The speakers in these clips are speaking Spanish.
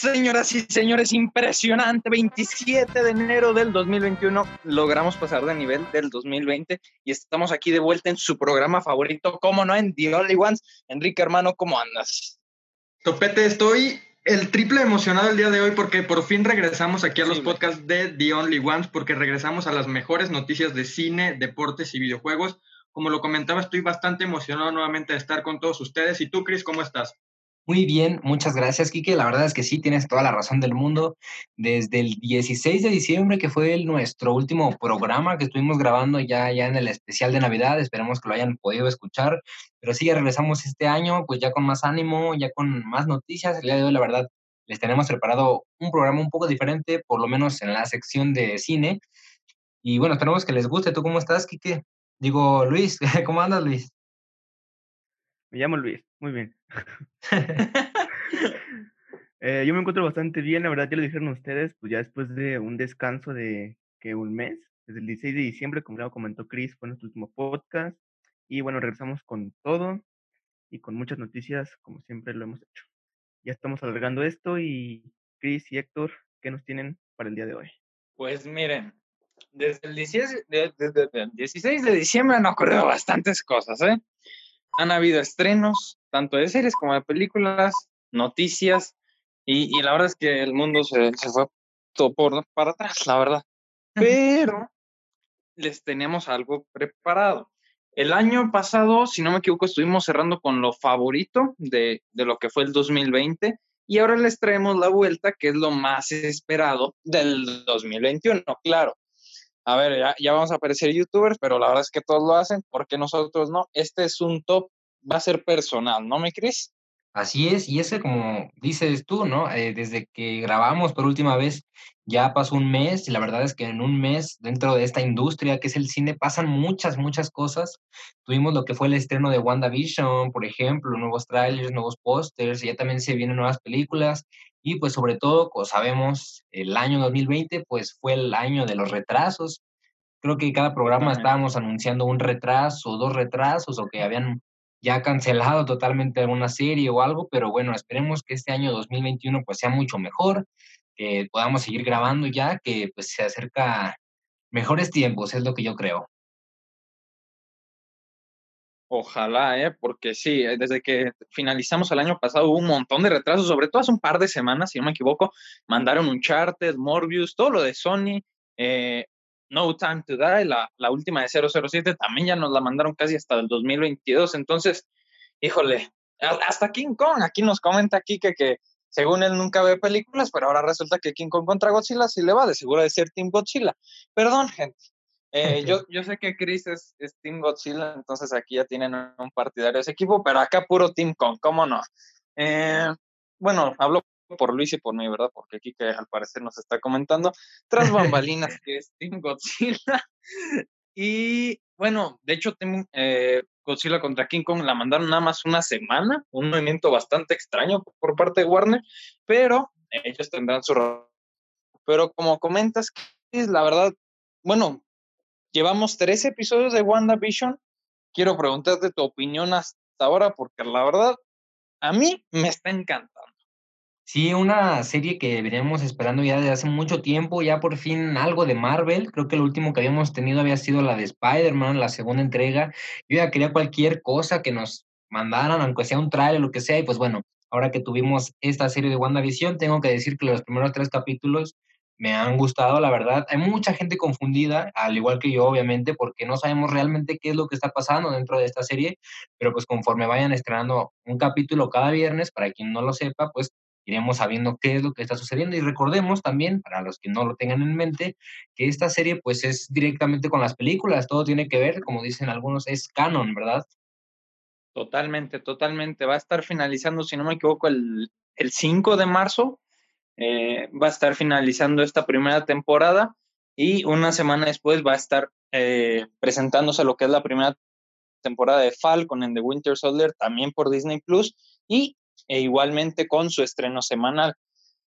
Señoras y señores, impresionante. 27 de enero del 2021 logramos pasar de nivel del 2020 y estamos aquí de vuelta en su programa favorito, como no, en The Only Ones. Enrique, hermano, ¿cómo andas? Topete, estoy el triple emocionado el día de hoy porque por fin regresamos aquí a los podcasts de The Only Ones, porque regresamos a las mejores noticias de cine, deportes y videojuegos. Como lo comentaba, estoy bastante emocionado nuevamente de estar con todos ustedes. ¿Y tú, Chris, cómo estás? Muy bien, muchas gracias, Kike. La verdad es que sí, tienes toda la razón del mundo. Desde el 16 de diciembre, que fue nuestro último programa que estuvimos grabando ya, ya en el especial de Navidad, esperemos que lo hayan podido escuchar. Pero sí, ya regresamos este año, pues ya con más ánimo, ya con más noticias. El día de hoy, la verdad, les tenemos preparado un programa un poco diferente, por lo menos en la sección de cine. Y bueno, esperemos que les guste. ¿Tú cómo estás, Kike? Digo, Luis, ¿cómo andas, Luis? Me llamo Luis, muy bien. Eh, yo me encuentro bastante bien, la verdad ya lo dijeron ustedes, pues ya después de un descanso de que un mes, desde el 16 de diciembre, como ya comentó Chris, fue nuestro último podcast. Y bueno, regresamos con todo y con muchas noticias, como siempre lo hemos hecho. Ya estamos alargando esto y Chris y Héctor, ¿qué nos tienen para el día de hoy? Pues miren, desde el 16 de, desde el 16 de diciembre han ocurrido bastantes cosas, ¿eh? Han habido estrenos, tanto de series como de películas, noticias, y, y la verdad es que el mundo se, se fue todo por, para atrás, la verdad. Pero les tenemos algo preparado. El año pasado, si no me equivoco, estuvimos cerrando con lo favorito de, de, lo que fue el 2020 y ahora les traemos la vuelta, que es lo más esperado del 2021. Claro, a ver, ya, vamos a aparecer youtubers, pero la verdad es que todos lo hacen, porque nosotros no? Este es un top, va a ser personal, ¿no me crees? Así es, y ese como dices tú, ¿no? Eh, desde que grabamos por última vez, ya pasó un mes, y la verdad es que en un mes, dentro de esta industria que es el cine, pasan muchas, muchas cosas. Tuvimos lo que fue el estreno de WandaVision, por ejemplo, nuevos trailers, nuevos pósters, ya también se vienen nuevas películas, y pues sobre todo, como sabemos, el año 2020 pues fue el año de los retrasos. Creo que cada programa estábamos anunciando un retraso, dos retrasos o que habían ya cancelado totalmente alguna serie o algo, pero bueno, esperemos que este año 2021 pues sea mucho mejor, que podamos seguir grabando ya, que pues se acerca mejores tiempos, es lo que yo creo. Ojalá, ¿eh? porque sí, eh, desde que finalizamos el año pasado hubo un montón de retrasos, sobre todo hace un par de semanas, si no me equivoco, mandaron un Uncharted, Morbius, todo lo de Sony, eh, No Time to Die, la, la, última de 007, también ya nos la mandaron casi hasta el 2022, entonces, híjole, hasta King Kong, aquí nos comenta aquí que, que según él nunca ve películas, pero ahora resulta que King Kong contra Godzilla sí le va, de seguro de ser Team Godzilla. Perdón, gente, eh, yo, yo sé que Chris es, es, Team Godzilla, entonces aquí ya tienen un partidario de ese equipo, pero acá puro Team Kong, ¿cómo no? Eh, bueno, hablo por Luis y por mí, ¿verdad? Porque aquí que al parecer nos está comentando, tras bambalinas que es Team Godzilla. y bueno, de hecho, Team eh, Godzilla contra King Kong la mandaron nada más una semana, un movimiento bastante extraño por parte de Warner, pero ellos tendrán su... Pero como comentas, la verdad, bueno, Llevamos tres episodios de WandaVision. Quiero preguntarte tu opinión hasta ahora, porque la verdad, a mí me está encantando. Sí, una serie que veníamos esperando ya desde hace mucho tiempo, ya por fin algo de Marvel. Creo que lo último que habíamos tenido había sido la de Spider-Man, la segunda entrega. Yo ya quería cualquier cosa que nos mandaran, aunque sea un trailer, lo que sea. Y pues bueno, ahora que tuvimos esta serie de WandaVision, tengo que decir que los primeros tres capítulos me han gustado, la verdad. Hay mucha gente confundida, al igual que yo, obviamente, porque no sabemos realmente qué es lo que está pasando dentro de esta serie, pero pues conforme vayan estrenando un capítulo cada viernes, para quien no lo sepa, pues iremos sabiendo qué es lo que está sucediendo y recordemos también, para los que no lo tengan en mente, que esta serie pues es directamente con las películas, todo tiene que ver, como dicen algunos, es canon, ¿verdad? Totalmente, totalmente. Va a estar finalizando, si no me equivoco, el, el 5 de marzo eh, va a estar finalizando esta primera temporada y una semana después va a estar eh, presentándose lo que es la primera temporada de Falcon en The Winter Soldier también por Disney Plus y e igualmente con su estreno semanal.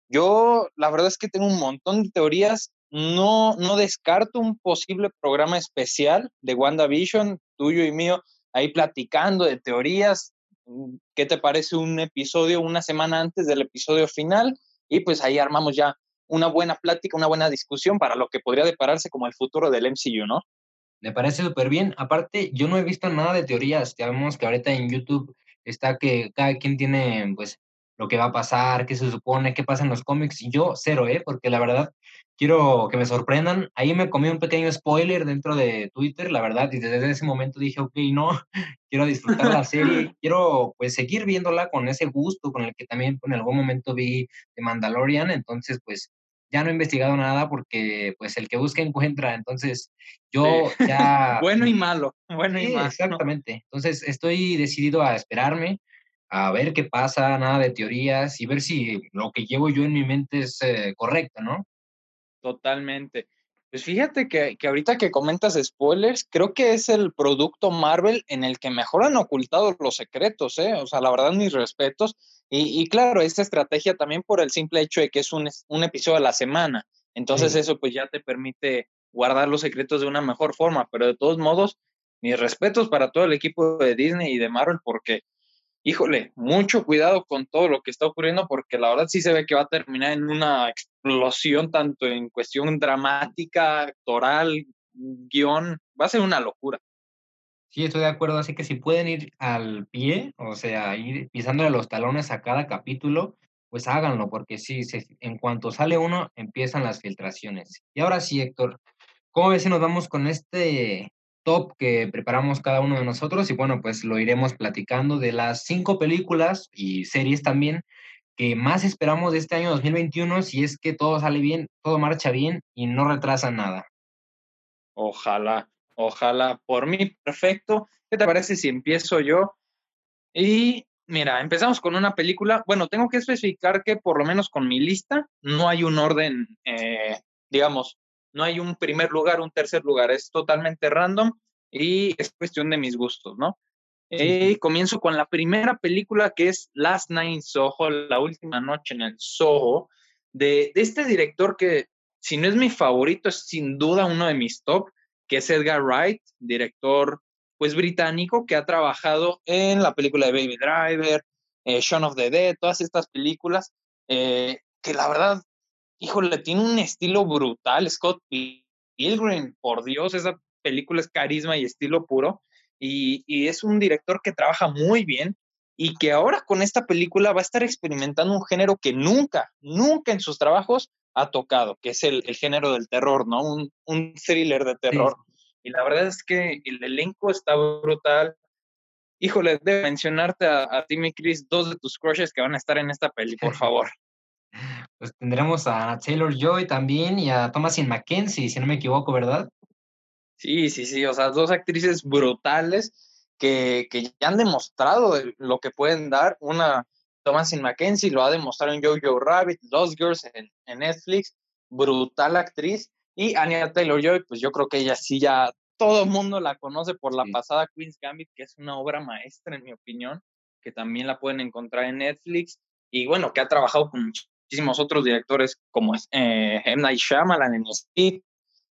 Yo la verdad es que tengo un montón de teorías no, no descarto un posible programa especial de WandaVision, tuyo y mío, ahí platicando de teorías. ¿Qué te parece un episodio una semana antes del episodio final? Y pues ahí armamos ya una buena plática, una buena discusión para lo que podría depararse como el futuro del MCU, ¿no? Me parece súper bien. Aparte, yo no he visto nada de teorías. Ya vemos que ahorita en YouTube está que cada quien tiene, pues, lo que va a pasar, qué se supone, qué pasa en los cómics. Y yo cero, ¿eh? Porque la verdad, quiero que me sorprendan. Ahí me comí un pequeño spoiler dentro de Twitter, la verdad, y desde ese momento dije, ok, no, quiero disfrutar la serie, quiero pues seguir viéndola con ese gusto con el que también en algún momento vi The Mandalorian, entonces pues ya no he investigado nada porque pues el que busca encuentra, entonces yo ya... bueno y malo, bueno y malo. Exactamente, entonces estoy decidido a esperarme, a ver qué pasa, nada de teorías y ver si lo que llevo yo en mi mente es eh, correcto, ¿no? Totalmente. Pues fíjate que, que, ahorita que comentas spoilers, creo que es el producto Marvel en el que mejor han ocultado los secretos, ¿eh? O sea, la verdad, mis respetos. Y, y claro, esta estrategia también por el simple hecho de que es un, un episodio a la semana. Entonces, eso pues ya te permite guardar los secretos de una mejor forma. Pero de todos modos, mis respetos para todo el equipo de Disney y de Marvel, porque híjole, mucho cuidado con todo lo que está ocurriendo porque la verdad sí se ve que va a terminar en una explosión tanto en cuestión dramática, actoral, guion, va a ser una locura. Sí, estoy de acuerdo, así que si pueden ir al pie, o sea, ir pisándole los talones a cada capítulo, pues háganlo, porque sí, en cuanto sale uno, empiezan las filtraciones. Y ahora sí, Héctor, ¿cómo ves nos vamos con este top que preparamos cada uno de nosotros y bueno, pues lo iremos platicando de las cinco películas y series también que más esperamos de este año 2021 si es que todo sale bien, todo marcha bien y no retrasa nada. Ojalá, ojalá, por mí perfecto. ¿Qué te parece si empiezo yo? Y mira, empezamos con una película. Bueno, tengo que especificar que por lo menos con mi lista no hay un orden, eh, digamos, no hay un primer lugar, un tercer lugar, es totalmente random y es cuestión de mis gustos, ¿no? Eh, comienzo con la primera película que es Last Night in Soho, La Última Noche en el Soho, de, este director que, si no es mi favorito, es sin duda uno de mis top, que es Edgar Wright, director pues británico que ha trabajado en la película de Baby Driver, eh, Shaun of the Dead, todas estas películas, eh, que la verdad híjole, tiene un estilo brutal, Scott Pilgrim, por Dios, esa película es carisma y estilo puro, y, y, es un director que trabaja muy bien y que ahora con esta película va a estar experimentando un género que nunca, nunca en sus trabajos ha tocado, que es el, el género del terror, ¿no? Un, un thriller de terror. Sí. Y la verdad es que el elenco está brutal. Híjole, de mencionarte a, a Timmy Chris dos de tus crushes que van a estar en esta peli, por favor pues tendremos a Taylor Joy también y a Thomasin McKenzie, si no me equivoco, ¿verdad? Sí, sí, sí, o sea, dos actrices brutales que, que ya han demostrado lo que pueden dar. Una, Thomasin McKenzie, lo ha demostrado en Jojo Rabbit, Lost Girls en, en Netflix, brutal actriz. Y Anya Taylor Joy, pues yo creo que ella sí ya todo el mundo la conoce por la sí. pasada Queen's Gambit, que es una obra maestra, en mi opinión, que también la pueden encontrar en Netflix. Y bueno, que ha trabajado con muchísimos otros directores como eh, M. Night Shyamalan en Speed,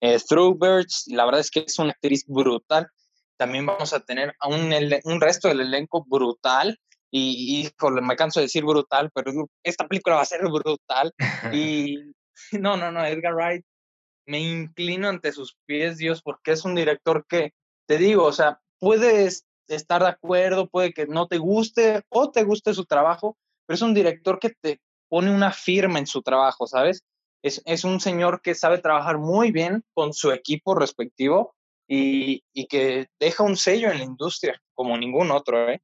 eh, Throughbirds, la verdad es que es una actriz brutal. También vamos a tener a un, un resto del elenco brutal, y híjole, me canso de decir brutal, pero esta película va a ser brutal. Y no, no, no, Edgar Wright, me inclino ante sus pies, Dios, porque es un director que, te digo, o sea, puedes estar de acuerdo, puede que no te guste o te guste su trabajo, pero es un director que te pone una firma en su trabajo, ¿sabes? Es, es un señor que sabe trabajar muy bien con su equipo respectivo y, y, que deja un sello en la industria como ningún otro, ¿eh?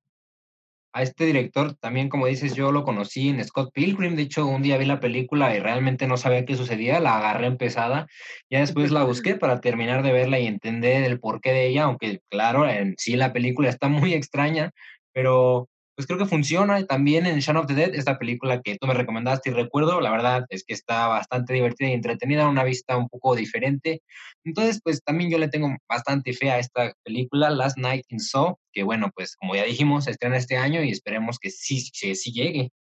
A este director también, como dices, yo lo conocí en Scott Pilgrim. De hecho, un día vi la película y realmente no sabía qué sucedía. La agarré empezada. Ya después la busqué para terminar de verla y entender el porqué de ella. Aunque, claro, en sí la película está muy extraña, pero pues creo que funciona. También en Shaun of the Dead, esta película que tú me recomendaste y recuerdo, la verdad es que está bastante divertida y entretenida, una vista un poco diferente. Entonces, pues también yo le tengo bastante fe a esta película, Last Night in Soho, que bueno, pues como ya dijimos, se estrena este año y esperemos que sí, que sí llegue.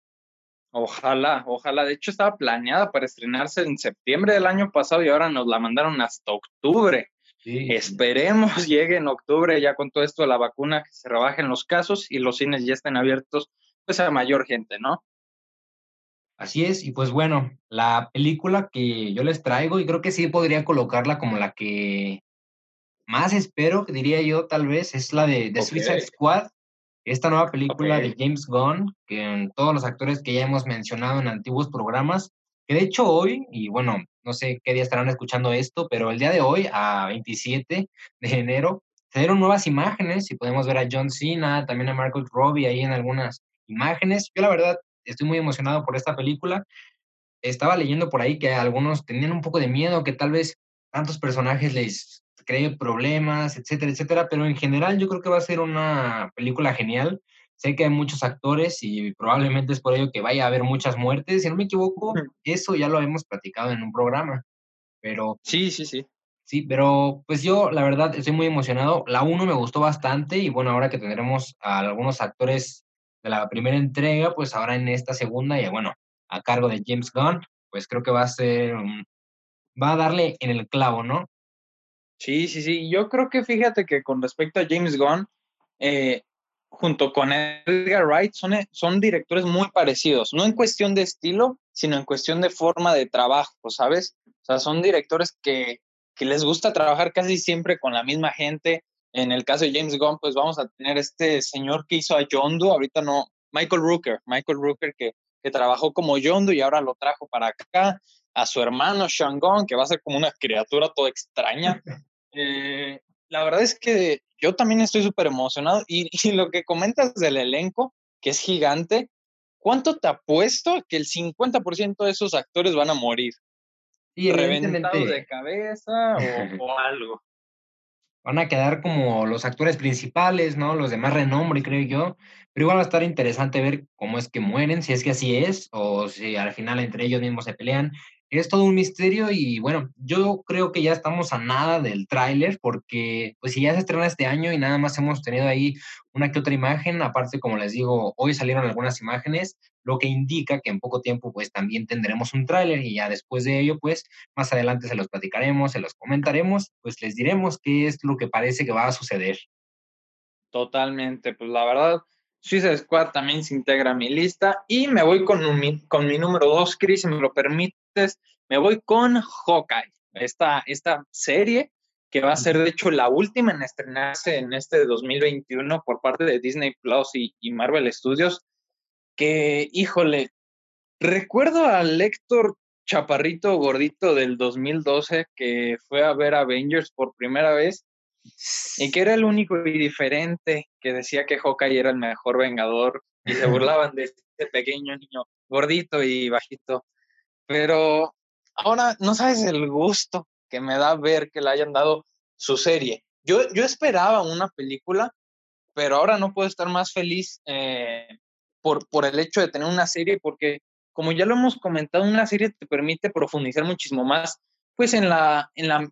Ojalá, ojalá. De hecho, estaba planeada para estrenarse en septiembre del año pasado y ahora nos la mandaron hasta octubre. Esperemos llegue en octubre ya con todo esto de la vacuna, que se rebajen los casos y los cines ya estén abiertos pues a mayor gente, ¿no? Así es, y pues bueno, la película que yo les traigo, y creo que sí podría colocarla como la que más espero, diría yo tal vez, es la de The Suicide Squad, esta nueva película de James Gunn, que en todos los actores que ya hemos mencionado en antiguos programas, que de hecho hoy, y bueno, no sé qué día estarán escuchando esto, pero el día de hoy, a 27 de enero, se dieron nuevas imágenes y podemos ver a John Cena, también a Margot Robbie ahí en algunas imágenes. Yo la verdad estoy muy emocionado por esta película. Estaba leyendo por ahí que algunos tenían un poco de miedo, que tal vez tantos personajes les creen problemas, etcétera, etcétera, pero en general yo creo que va a ser una película genial. Sé que hay muchos actores y probablemente es por ello que vaya a haber muchas muertes. Si no me equivoco, eso ya lo hemos platicado en un programa. Pero sí, sí, sí. Sí, pero pues yo la verdad estoy muy emocionado. La 1 me gustó bastante y bueno, ahora que tendremos a algunos actores de la primera entrega, pues ahora en esta segunda y bueno, a cargo de James Gunn, pues creo que va a ser, va a darle en el clavo, ¿no? Sí, sí, sí. Yo creo que fíjate que con respecto a James Gunn, eh, junto con Edgar Wright, son, son directores muy parecidos, no en cuestión de estilo, sino en cuestión de forma de trabajo, ¿sabes? O sea, son directores que, que les gusta trabajar casi siempre con la misma gente, en el caso de James Gunn, pues vamos a tener este señor que hizo a Yondu, ahorita no, Michael Rooker, Michael Rooker que, que trabajó como Yondu y ahora lo trajo para acá, a su hermano Shangon, que va a ser como una criatura toda extraña. Eh, la verdad es que yo también estoy súper emocionado y, y, lo que comentas del elenco, que es gigante, ¿cuánto te apuesto que el 50% de esos actores van a morir? Sí, reventados de cabeza o, o algo van a quedar como los actores principales, ¿no? Los de más renombre, creo yo. Pero igual va a estar interesante ver cómo es que mueren, si es que así es, o si al final entre ellos mismos se pelean es todo un misterio y bueno, yo creo que ya estamos a nada del tráiler porque pues si ya se estrena este año y nada más hemos tenido ahí una que otra imagen, aparte como les digo, hoy salieron algunas imágenes, lo que indica que en poco tiempo pues también tendremos un tráiler y ya después de ello pues más adelante se los platicaremos, se los comentaremos, pues les diremos qué es lo que parece que va a suceder. Totalmente, pues la verdad, Suicide Squad también se integra a mi lista y me voy con, mi número dos, Chris, si me lo permite me voy con Hawkeye, esta, esta serie que va a ser de hecho la última en estrenarse en este 2021 por parte de Disney Plus y, y Marvel Studios, que híjole, recuerdo al Héctor Chaparrito Gordito del 2012 que fue a ver Avengers por primera vez y que era el único y diferente que decía que Hawkeye era el mejor vengador y se burlaban de este pequeño niño gordito y bajito. Pero ahora no sabes el gusto que me da ver que le hayan dado su serie. Yo, yo esperaba una película, pero ahora no puedo estar más feliz eh, por, por el hecho de tener una serie, porque como ya lo hemos comentado, una serie te permite profundizar muchísimo más, pues en la, en la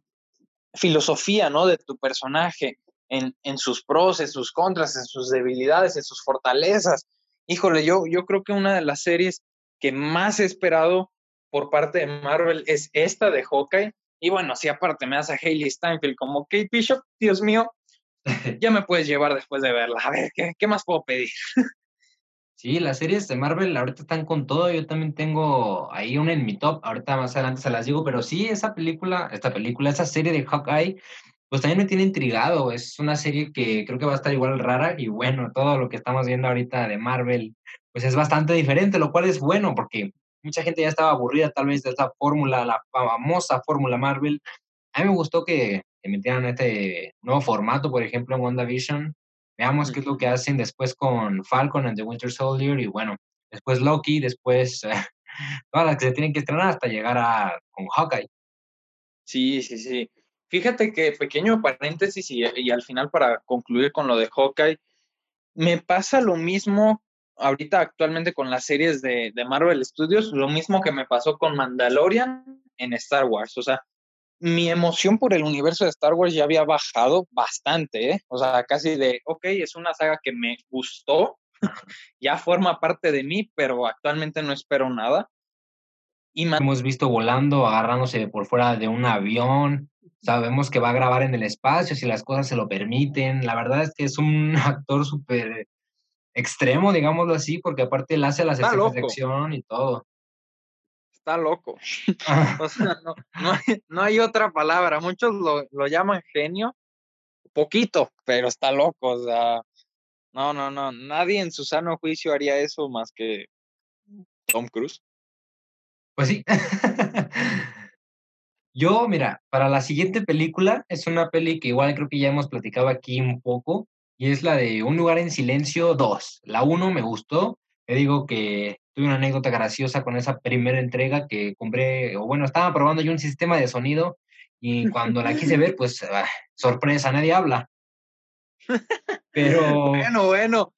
filosofía, ¿no? De tu personaje, en, en sus pros, en sus contras, en sus debilidades, en sus fortalezas. Híjole, yo, yo creo que una de las series que más he esperado por parte de Marvel es esta de Hawkeye. Y bueno, si aparte me das a Hayley Steinfeld como Kate Bishop, Dios mío, ya me puedes llevar después de verla. A ver, ¿qué, qué más puedo pedir? Sí, las series de Marvel ahorita están con todo. Yo también tengo ahí una en mi top. Ahorita más adelante se las digo, pero sí, esa película, esta película, esa serie de Hawkeye, pues también me tiene intrigado. Es una serie que creo que va a estar igual rara y bueno, todo lo que estamos viendo ahorita de Marvel, pues es bastante diferente, lo cual es bueno porque mucha gente ya estaba aburrida tal vez de esta fórmula, la famosa fórmula Marvel. A mí me gustó que, metieran este nuevo formato, por ejemplo, en WandaVision. Veamos qué es lo que hacen después con Falcon and the Winter Soldier y bueno, después Loki, después todas las que se tienen que estrenar hasta llegar a con Hawkeye. Sí, sí, sí. Fíjate que pequeño paréntesis y, y al final para concluir con lo de Hawkeye, me pasa lo mismo ahorita actualmente con las series de, Marvel Studios, lo mismo que me pasó con Mandalorian en Star Wars. O sea, mi emoción por el universo de Star Wars ya había bajado bastante, ¿eh? O sea, casi de, ok, es una saga que me gustó, ya forma parte de mí, pero actualmente no espero nada. Y Hemos visto volando, agarrándose por fuera de un avión. Sabemos que va a grabar en el espacio si las cosas se lo permiten. La verdad es que es un actor súper extremo, digámoslo así, porque aparte él hace las escenas de acción y todo. Está loco. o sea, no, no, hay, otra palabra. Muchos lo, lo llaman genio, poquito, pero está loco. O sea, no, no, no. Nadie en su sano juicio haría eso más que Tom Cruise. Pues sí. Yo, mira, para la siguiente película, es una peli que igual creo que ya hemos platicado aquí un poco, y es la de Un lugar en silencio 2. La 1 me gustó, te digo que tuve una anécdota graciosa con esa primera entrega que compré, o bueno, estaba probando yo un sistema de sonido y cuando la quise ver, pues, ah, sorpresa, nadie habla. Pero. Bueno, bueno,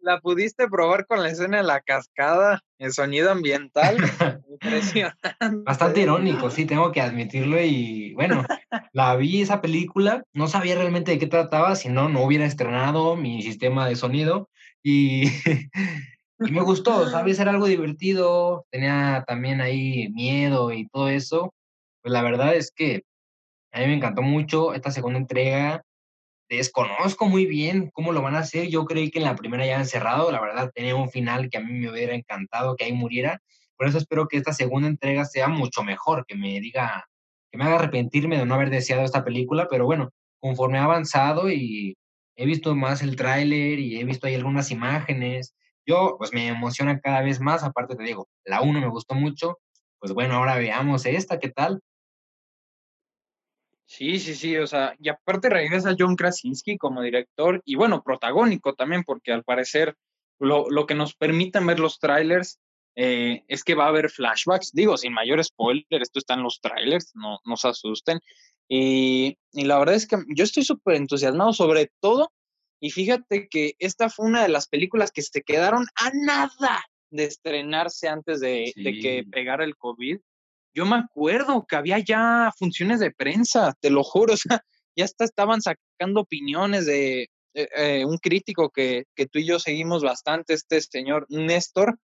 la, pudiste probar con la escena de la cascada, el sonido ambiental. Impresionante. Bastante irónico, sí, tengo que admitirlo. Y bueno, la vi esa película, no sabía realmente de qué trataba, si no, no hubiera estrenado mi sistema de sonido. Y, y me gustó, ¿sabes? Era algo divertido, tenía también ahí miedo y todo eso. Pues la verdad es que a mí me encantó mucho esta segunda entrega desconozco muy bien cómo lo van a hacer. Yo creí que en la primera ya han cerrado. La verdad, tenía un final que a mí me hubiera encantado que ahí muriera. Por eso espero que esta segunda entrega sea mucho mejor, que me diga, que me haga arrepentirme de no haber deseado esta película. Pero bueno, conforme ha avanzado y he visto más el tráiler y he visto ahí algunas imágenes, yo pues me emociona cada vez más. Aparte te digo, la 1 me gustó mucho. Pues bueno, ahora veamos esta, ¿qué tal? Sí, sí, sí, o sea, y aparte regresa John Krasinski como director y bueno, protagónico también, porque al parecer lo, lo que nos permiten ver los trailers eh, es que va a haber flashbacks, digo, sin mayor spoiler, esto está en los trailers, no, no se asusten. Y, y la verdad es que yo estoy súper entusiasmado sobre todo, y fíjate que esta fue una de las películas que se quedaron a nada de estrenarse antes de, de que pegara el COVID yo me acuerdo que había ya funciones de prensa, te lo juro, o sea, ya hasta estaban sacando opiniones de eh, eh, un crítico que, que, tú y yo seguimos bastante, este señor Néstor,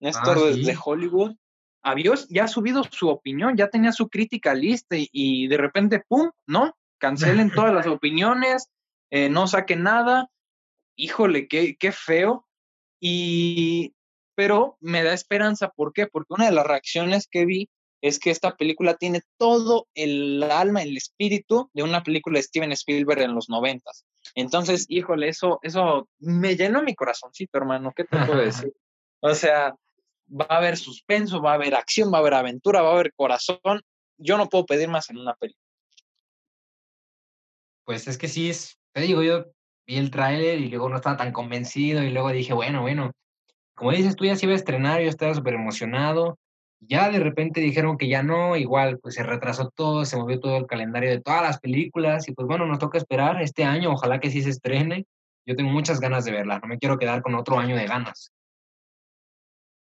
Néstor ah, de Hollywood, había ya subido su opinión, ya tenía su crítica lista y, de repente, ¡pum!, ¿no? Cancelen todas las opiniones, eh, no saquen nada. Híjole, qué, qué feo. Y, pero me da esperanza, ¿por qué? Porque una de las reacciones que vi es que esta película tiene todo el alma, el espíritu de una película de Steven Spielberg en los noventas. Entonces, híjole, eso, eso me llenó mi corazoncito, hermano. ¿Qué te puedo decir? O sea, va a haber suspenso, va a haber acción, va a haber aventura, va a haber corazón. Yo no puedo pedir más en una película. Pues es que sí, es, te digo, yo vi el tráiler y luego no estaba tan convencido y luego dije, bueno, bueno, como dices tú ya se iba a estrenar, yo estaba súper emocionado ya de repente dijeron que ya no, igual pues se retrasó todo, se movió todo el calendario de todas las películas y pues bueno, nos toca esperar este año, ojalá que sí se estrene. Yo tengo muchas ganas de verla, no me quiero quedar con otro año de ganas.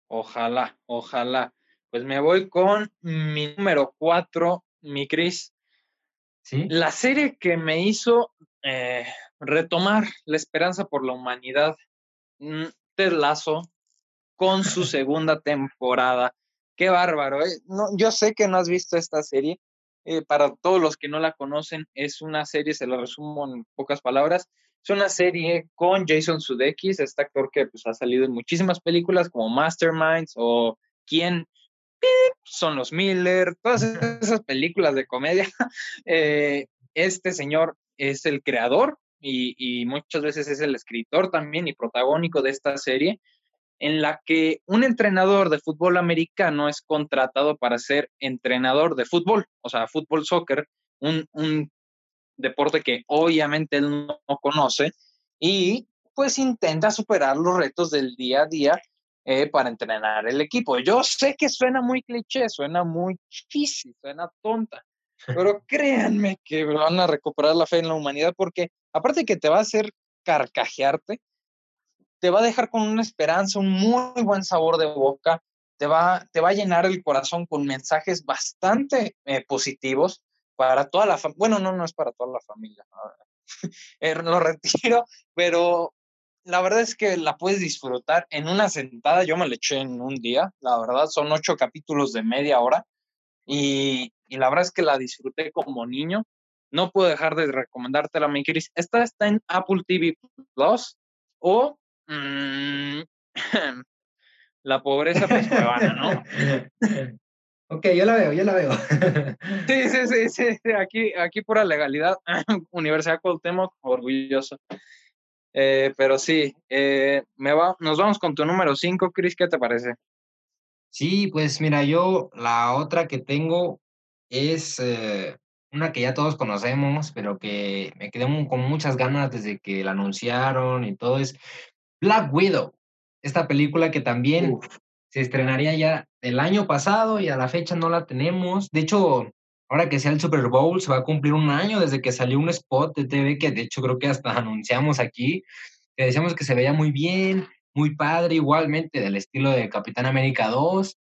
Ojalá, ojalá. Pues me voy con mi número cuatro, mi Cris. ¿Sí? La serie que me hizo eh, retomar la esperanza por la humanidad, mm, Ted Lasso, con su segunda temporada. Qué bárbaro. ¿eh? No, yo sé que no has visto esta serie. Eh, para todos los que no la conocen, es una serie, se la resumo en pocas palabras. Es una serie con Jason Sudeikis, este actor que pues, ha salido en muchísimas películas como Masterminds o Quién son los Miller, todas esas películas de comedia. Eh, este señor es el creador y, y, muchas veces es el escritor también y protagónico de esta serie en la que un entrenador de fútbol americano es contratado para ser entrenador de fútbol, o sea, fútbol soccer, un, deporte que obviamente él no conoce, y pues intenta superar los retos del día a día eh, para entrenar el equipo. Yo sé que suena muy cliché, suena muy difícil, suena tonta, pero créanme que van a recuperar la fe en la humanidad porque aparte que te va a hacer carcajearte, te va a dejar con una esperanza, un muy buen sabor de boca, te va, te va a llenar el corazón con mensajes bastante eh, positivos para toda la familia. Bueno, no, no es para toda la familia, eh, lo retiro, pero la verdad es que la puedes disfrutar en una sentada. Yo me la eché en un día, la verdad, son ocho capítulos de media hora y, y la verdad es que la disfruté como niño. No puedo dejar de recomendártela, mi Chris. Esta está en Apple TV Plus o mmm, la pobreza peruana, ¿no? Ok, yo la veo, yo la veo. sí, sí, sí, sí, aquí, aquí pura legalidad. Universidad Cuauhtémoc, orgulloso. Eh, pero sí, eh, me va, nos vamos con tu número 5, Chris, ¿qué te parece? Sí, pues mira, yo la otra que tengo es eh, una que ya todos conocemos, pero que me quedé con muchas ganas desde que la anunciaron y todo, es Black Widow. Esta película que también se estrenaría ya el año pasado y a la fecha no la tenemos. De hecho, ahora que sea el Super Bowl, se va a cumplir un año desde que salió un spot de TV que de hecho creo que hasta anunciamos aquí, que decíamos que se veía muy bien, muy padre, igualmente del estilo de Capitán América 2.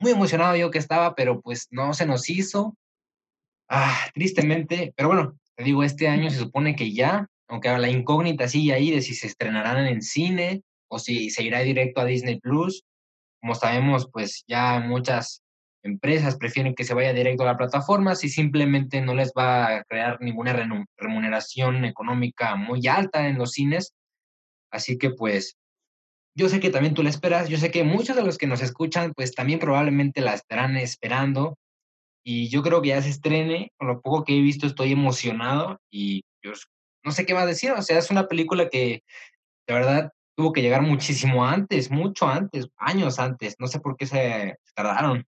Muy emocionado yo que estaba, pero pues no se nos hizo. Ah, tristemente, pero bueno, te digo, este año se supone que ya, aunque la incógnita sigue ahí de si se estrenarán en cine o si se irá directo a Disney Plus. Como sabemos, pues ya muchas empresas prefieren que se vaya directo a la plataforma si simplemente no les va a crear ninguna remuneración económica muy alta en los cines. Así que pues yo sé que también tú la esperas, yo sé que muchos de los que nos escuchan pues también probablemente la estarán esperando y yo creo que ya se estrene, con lo poco que he visto estoy emocionado y yo no sé qué más decir, o sea, es una película que de verdad tuvo que llegar muchísimo antes, mucho antes, años antes, no sé por qué se tardaron.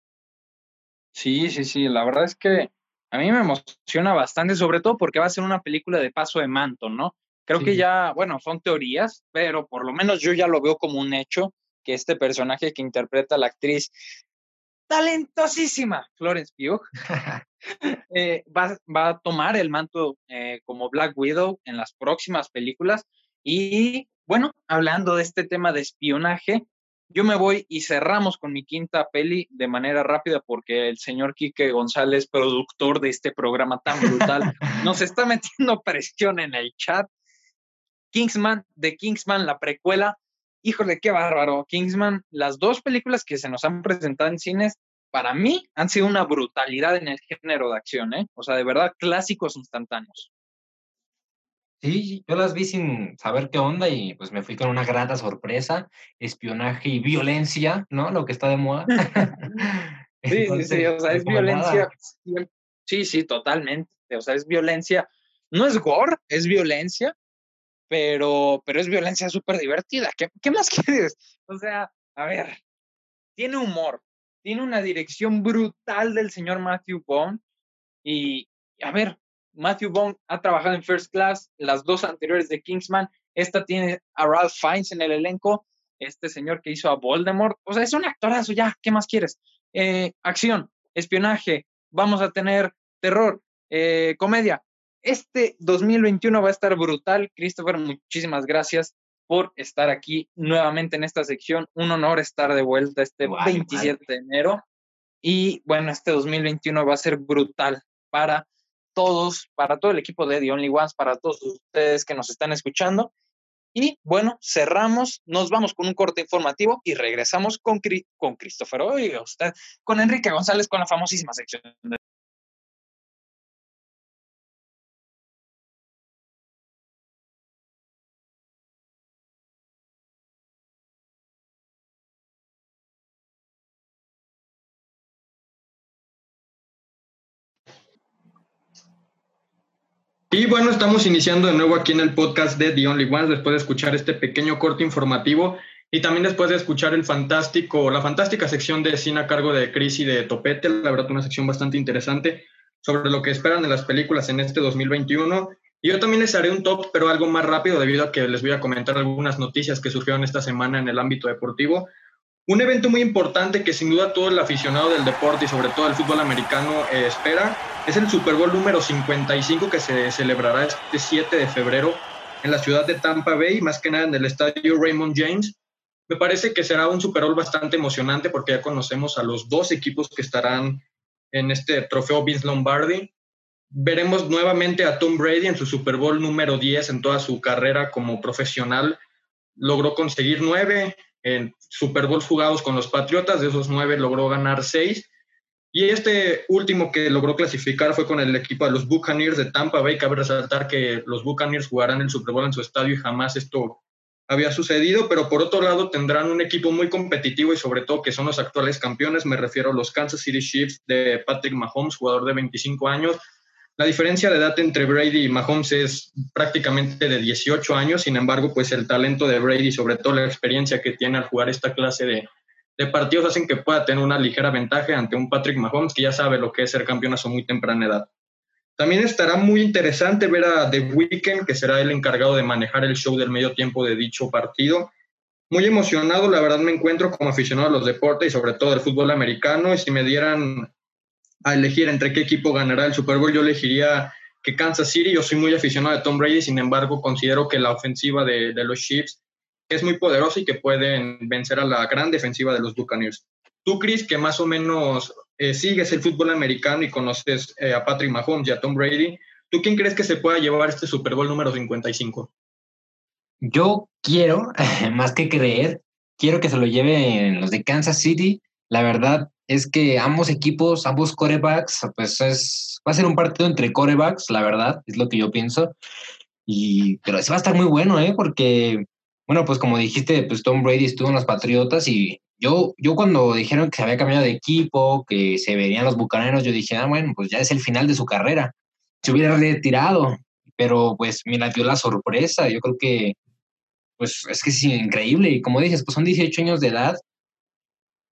Sí, sí, sí, la verdad es que a mí me emociona bastante, sobre todo porque va a ser una película de paso de manto, ¿no? Creo que ya, bueno, son teorías, pero por lo menos yo ya lo veo como un hecho que este personaje que interpreta la actriz talentosísima Florence Pugh eh, va, a tomar el manto eh, como Black Widow en las próximas películas. Y bueno, hablando de este tema de espionaje, yo me voy y cerramos con mi quinta peli de manera rápida porque el señor Quique González, productor de este programa tan brutal, nos está metiendo presión en el chat. Kingsman, de Kingsman, la precuela, híjole, qué bárbaro. Kingsman, las dos películas que se nos han presentado en cines, para mí han sido una brutalidad en el género de acción, ¿eh? O sea, de verdad, clásicos instantáneos. Sí, yo las vi sin saber qué onda y pues me fui con una grata sorpresa, espionaje y violencia, ¿no? Lo que está de moda. sí, sí, sí, o sea, es violencia. Sí, sí, totalmente. O sea, es violencia. No es gore, es violencia, pero, pero es violencia súper divertida. ¿Qué, ¿Qué más quieres? O sea, a ver, tiene humor, tiene una dirección brutal del señor Matthew Bond y, a ver, Matthew Bond ha trabajado en First Class, las dos anteriores de Kingsman, esta tiene a Ralph Fiennes en el elenco, este señor que hizo a Voldemort, o sea, es un actorazo ya, ¿qué más quieres? Eh, acción, espionaje, vamos a tener terror, eh, comedia, este 2021 va a estar brutal. Christopher, muchísimas gracias por estar aquí nuevamente en esta sección. Un honor estar de vuelta este 27 de enero. Y bueno, este 2021 va a ser brutal para todos, para todo el equipo de The Only Ones, para todos ustedes que nos están escuchando. Y bueno, cerramos, nos vamos con un corte informativo y regresamos con, con Christopher, oiga usted, con Enrique González, con la famosísima sección de Y bueno, estamos iniciando de nuevo aquí en el podcast de The Only Ones después de escuchar este pequeño corte informativo y también después de escuchar el fantástico, la fantástica sección de cine a cargo de Chris y de Topete, la verdad una sección bastante interesante sobre lo que esperan de las películas en este 2021. Y yo también les haré un top, pero algo más rápido debido a que les voy a comentar algunas noticias que surgieron esta semana en el ámbito deportivo. Un evento muy importante que sin duda todo el aficionado del deporte y sobre todo el fútbol americano eh, espera es el Super Bowl número 55 que se celebrará este 7 de febrero en la ciudad de Tampa Bay, más que nada en el estadio Raymond James. Me parece que será un Super Bowl bastante emocionante porque ya conocemos a los dos equipos que estarán en este trofeo Vince Lombardi. Veremos nuevamente a Tom Brady en su Super Bowl número 10 en toda su carrera como profesional logró conseguir nueve en Super Bowl jugados con los Patriotas, de esos nueve logró ganar seis. Y este último que logró clasificar fue con el equipo de los Buccaneers de Tampa Bay. Cabe resaltar que los Buccaneers jugarán el Super Bowl en su estadio y jamás esto había sucedido, pero por otro lado tendrán un equipo muy competitivo y sobre todo que son los actuales campeones. Me refiero a los Kansas City Chiefs de Patrick Mahomes, jugador de 25 años. La diferencia de edad entre Brady y Mahomes es prácticamente de 18 años, sin embargo, pues el talento de Brady, sobre todo la experiencia que tiene al jugar esta clase de, de partidos, hacen que pueda tener una ligera ventaja ante un Patrick Mahomes que ya sabe lo que es ser campeón a su muy temprana edad. También estará muy interesante ver a The Weeknd, que será el encargado de manejar el show del medio tiempo de dicho partido. Muy emocionado, la verdad me encuentro como aficionado a los deportes y sobre todo el fútbol americano. Y si me dieran a elegir entre qué equipo ganará el Super Bowl, yo elegiría que Kansas City. Yo soy muy aficionado a Tom Brady, sin embargo, considero que la ofensiva de, de los Chiefs es muy poderosa y que pueden vencer a la gran defensiva de los Buccaneers. Tú, Chris, que más o menos eh, sigues el fútbol americano y conoces eh, a Patrick Mahomes y a Tom Brady, ¿tú quién crees que se pueda llevar este Super Bowl número 55? Yo quiero, más que creer, quiero que se lo lleven los de Kansas City. La verdad es que ambos equipos, ambos corebacks, pues es, va a ser un partido entre corebacks, la verdad, es lo que yo pienso. Y, pero ese va a estar muy bueno, ¿eh? Porque, bueno, pues como dijiste, pues Tom Brady estuvo en los Patriotas y yo, yo cuando dijeron que se había cambiado de equipo, que se verían los bucaneros, yo dije, ah, bueno, pues ya es el final de su carrera. Se hubiera retirado, pero pues mira, dio la sorpresa. Yo creo que, pues es que es increíble. Y como dices, pues son 18 años de edad.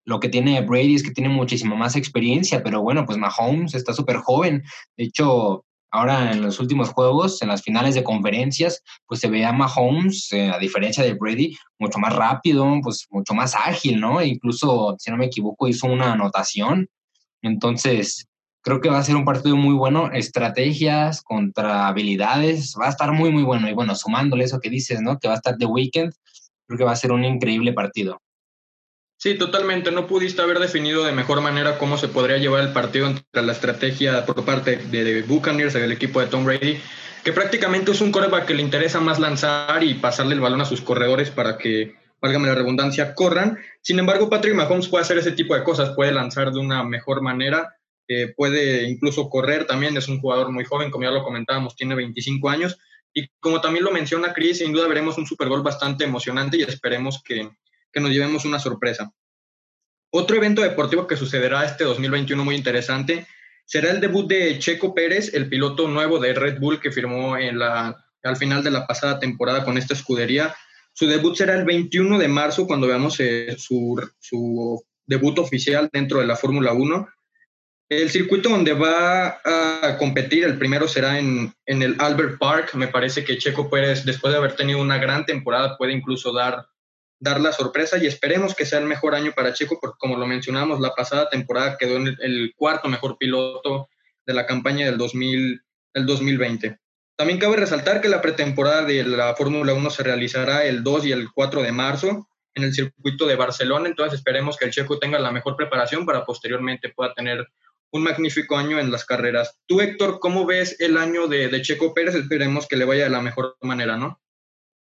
Lo que tiene Brady es que tiene muchísima más experiencia, pero bueno, pues Mahomes está súper joven. De hecho, Ahora en los últimos juegos, en las finales de conferencias, pues se ve a Mahomes, eh, a diferencia de Brady, mucho más rápido, pues mucho más ágil, ¿no? E incluso, si no me equivoco, hizo una anotación. Entonces, creo que va a ser un partido muy bueno. Estrategias contra habilidades, va a estar muy, muy bueno. Y bueno, sumándole eso que dices, ¿no? Que va a estar The Weekend, creo que va a ser un increíble partido. Sí, totalmente. No pudiste haber definido de mejor manera cómo se podría llevar el partido entre la estrategia por parte de Buccaneers, del equipo de Tom Brady, que prácticamente es un coreback que le interesa más lanzar y pasarle el balón a sus corredores para que, válgame la redundancia, corran. Sin embargo, Patrick Mahomes puede hacer ese tipo de cosas, puede lanzar de una mejor manera, eh, puede incluso correr también, es un jugador muy joven, como ya lo comentábamos, tiene 25 años. Y como también lo menciona Chris, sin duda veremos un Super Bowl bastante emocionante y esperemos que, que nos llevemos una sorpresa. Otro evento deportivo que sucederá este 2021 muy interesante será el debut de Checo Pérez, el piloto nuevo de Red Bull que firmó al final de la pasada temporada con esta escudería. Su debut será el 21 de marzo cuando veamos eh, su, su debut oficial dentro de la Fórmula 1. El circuito donde va a competir, el primero será en, en, el Albert Park. Me parece que Checo Pérez, después de haber tenido una gran temporada, puede incluso dar dar la sorpresa y esperemos que sea el mejor año para Checo, porque como lo mencionamos, la pasada temporada quedó en el, cuarto mejor piloto de la campaña del, 2000, del 2020. También cabe resaltar que la pretemporada de la Fórmula 1 se realizará el 2 y el 4 de marzo en el circuito de Barcelona, entonces esperemos que el Checo tenga la mejor preparación para posteriormente pueda tener un magnífico año en las carreras. Tú, Héctor, ¿cómo ves el año de, de Checo Pérez? Esperemos que le vaya de la mejor manera, ¿no?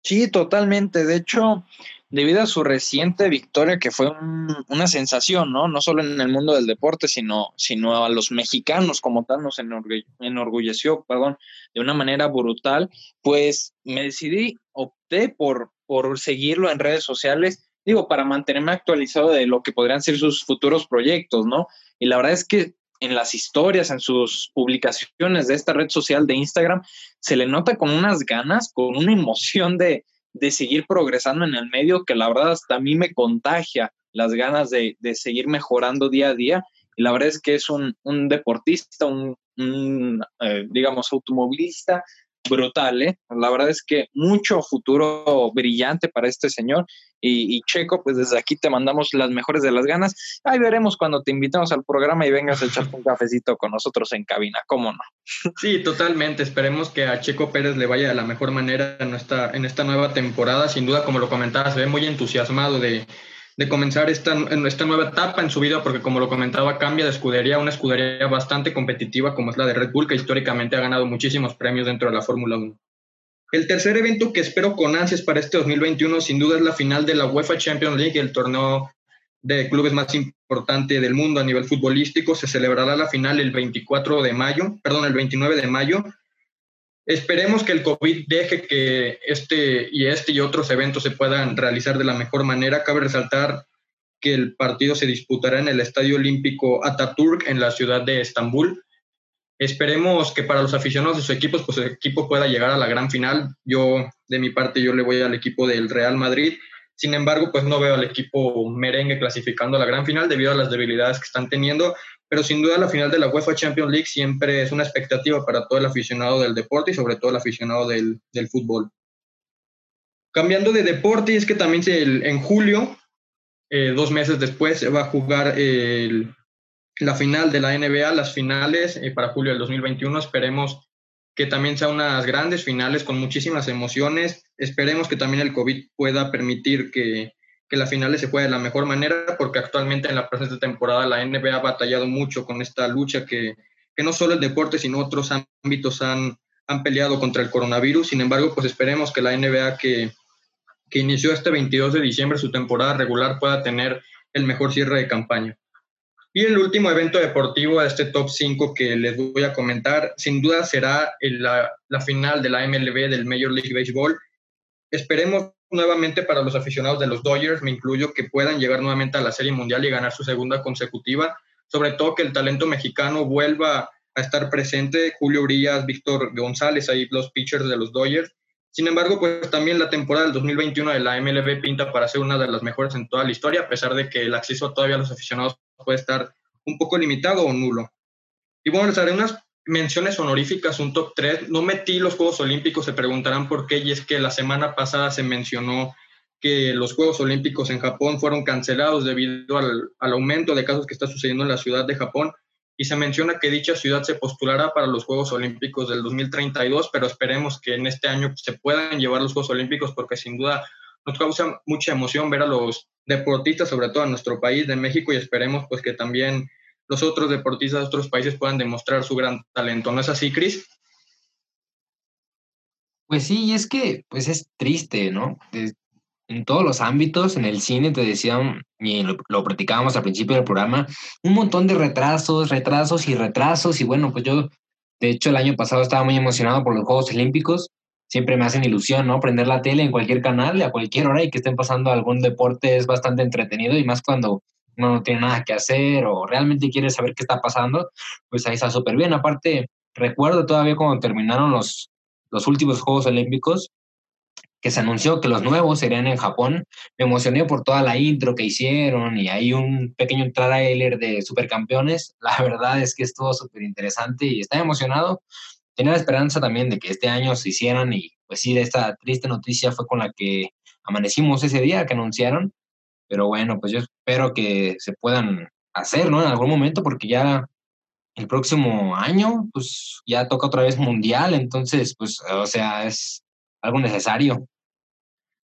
Sí, totalmente. De hecho, debido a su reciente victoria, que fue una sensación, ¿no? No solo en el mundo del deporte, sino, sino a los mexicanos como tal nos enorgulleció, perdón, de una manera brutal, pues me decidí, opté por, por seguirlo en redes sociales, digo, para mantenerme actualizado de lo que podrían ser sus futuros proyectos, ¿no? Y la verdad es que en las historias, en sus publicaciones de esta red social de Instagram, se le nota con unas ganas, con una emoción de, de seguir progresando en el medio que la verdad hasta a mí me contagia las ganas de, de seguir mejorando día a día. Y la verdad es que es un, un deportista, un, eh, digamos, automovilista brutal, ¿eh? La verdad es que mucho futuro brillante para este señor. Y, Checo, pues desde aquí te mandamos las mejores de las ganas. Ahí veremos cuando te invitemos al programa y vengas a echarte un cafecito con nosotros en cabina, ¿cómo no? Sí, totalmente. Esperemos que a Checo Pérez le vaya de la mejor manera en esta, en esta nueva temporada. Sin duda, como lo comentaba, se ve muy entusiasmado de, de comenzar esta, esta nueva etapa en su vida, porque como lo comentaba, cambia de escudería, una escudería bastante competitiva como es la de Red Bull, que históricamente ha ganado muchísimos premios dentro de la Fórmula 1. El tercer evento que espero con ansias para este 2021 sin duda es la final de la UEFA Champions League, el torneo de clubes más importante del mundo a nivel futbolístico. Se celebrará la final el 24 de mayo, perdón, el 29 de mayo. Esperemos que el COVID deje que este y este y otros eventos se puedan realizar de la mejor manera. Cabe resaltar que el partido se disputará en el Estadio Olímpico Ataturk en la ciudad de Estambul. Esperemos que para los aficionados de sus equipos, pues el equipo pueda llegar a la gran final. Yo, de mi parte, yo le voy al equipo del Real Madrid. Sin embargo, pues no veo al equipo merengue clasificando a la gran final debido a las debilidades que están teniendo. Pero sin duda la final de la UEFA Champions League siempre es una expectativa para todo el aficionado del deporte y sobre todo el aficionado del, del fútbol. Cambiando de deporte, es que también se, en julio, eh, dos meses después, se va a jugar el, la final de la NBA, las finales eh, para julio del 2021. Esperemos que también sean unas grandes finales con muchísimas emociones. Esperemos que también el COVID pueda permitir que, que las finales se jueguen de la mejor manera, porque actualmente en la presente temporada la NBA ha batallado mucho con esta lucha que, que no solo el deporte, sino otros ámbitos han, han peleado contra el coronavirus. Sin embargo, pues esperemos que la NBA que, que inició este 22 de diciembre su temporada regular pueda tener el mejor cierre de campaña. Y el último evento deportivo de este top 5 que les voy a comentar, sin duda será la, la, final de la MLB del Major League Baseball. Esperemos nuevamente para los aficionados de los Dodgers, me incluyo, que puedan llegar nuevamente a la Serie Mundial y ganar su segunda consecutiva. Sobre todo que el talento mexicano vuelva a estar presente. Julio Urias, Víctor González, ahí los pitchers de los Dodgers. Sin embargo, pues también la temporada del 2021 de la MLB pinta para ser una de las mejores en toda la historia, a pesar de que el acceso todavía a los aficionados puede estar un poco limitado o nulo. Y bueno, les haré unas menciones honoríficas, un top 3. No metí los Juegos Olímpicos, se preguntarán por qué, y es que la semana pasada se mencionó que los Juegos Olímpicos en Japón fueron cancelados debido al, aumento de casos que está sucediendo en la ciudad de Japón. Y se menciona que dicha ciudad se postulará para los Juegos Olímpicos del 2032, pero esperemos que en este año se puedan llevar los Juegos Olímpicos porque sin duda nos causa mucha emoción ver a los deportistas, sobre todo en nuestro país de México, y esperemos pues que también los otros deportistas de otros países puedan demostrar su gran talento. ¿No es así, Cris? Pues sí, y es que pues es triste, ¿no? en todos los ámbitos, en el cine, te decían, y lo, lo platicábamos al principio del programa, un montón de retrasos, retrasos y retrasos, y bueno, pues yo, de hecho, el año pasado estaba muy emocionado por los Juegos Olímpicos, siempre me hacen ilusión, ¿no? Prender la tele en cualquier canal, a cualquier hora y que estén pasando algún deporte es bastante entretenido y más cuando no tiene nada que hacer o realmente quiere saber qué está pasando, pues ahí está súper bien. Aparte, recuerdo todavía cuando terminaron los, los últimos Juegos Olímpicos, que se anunció que los nuevos serían en Japón, me emocioné por toda la intro que hicieron y hay un pequeño trailer de supercampeones. La verdad es que estuvo súper interesante y estaba emocionado tenía la esperanza también de que este año se hicieran y pues sí, esta triste noticia fue con la que amanecimos ese día que anunciaron, pero bueno, pues yo espero que se puedan hacer, ¿no? En algún momento, porque ya el próximo año, pues ya toca otra vez mundial, entonces, pues, o sea, es algo necesario.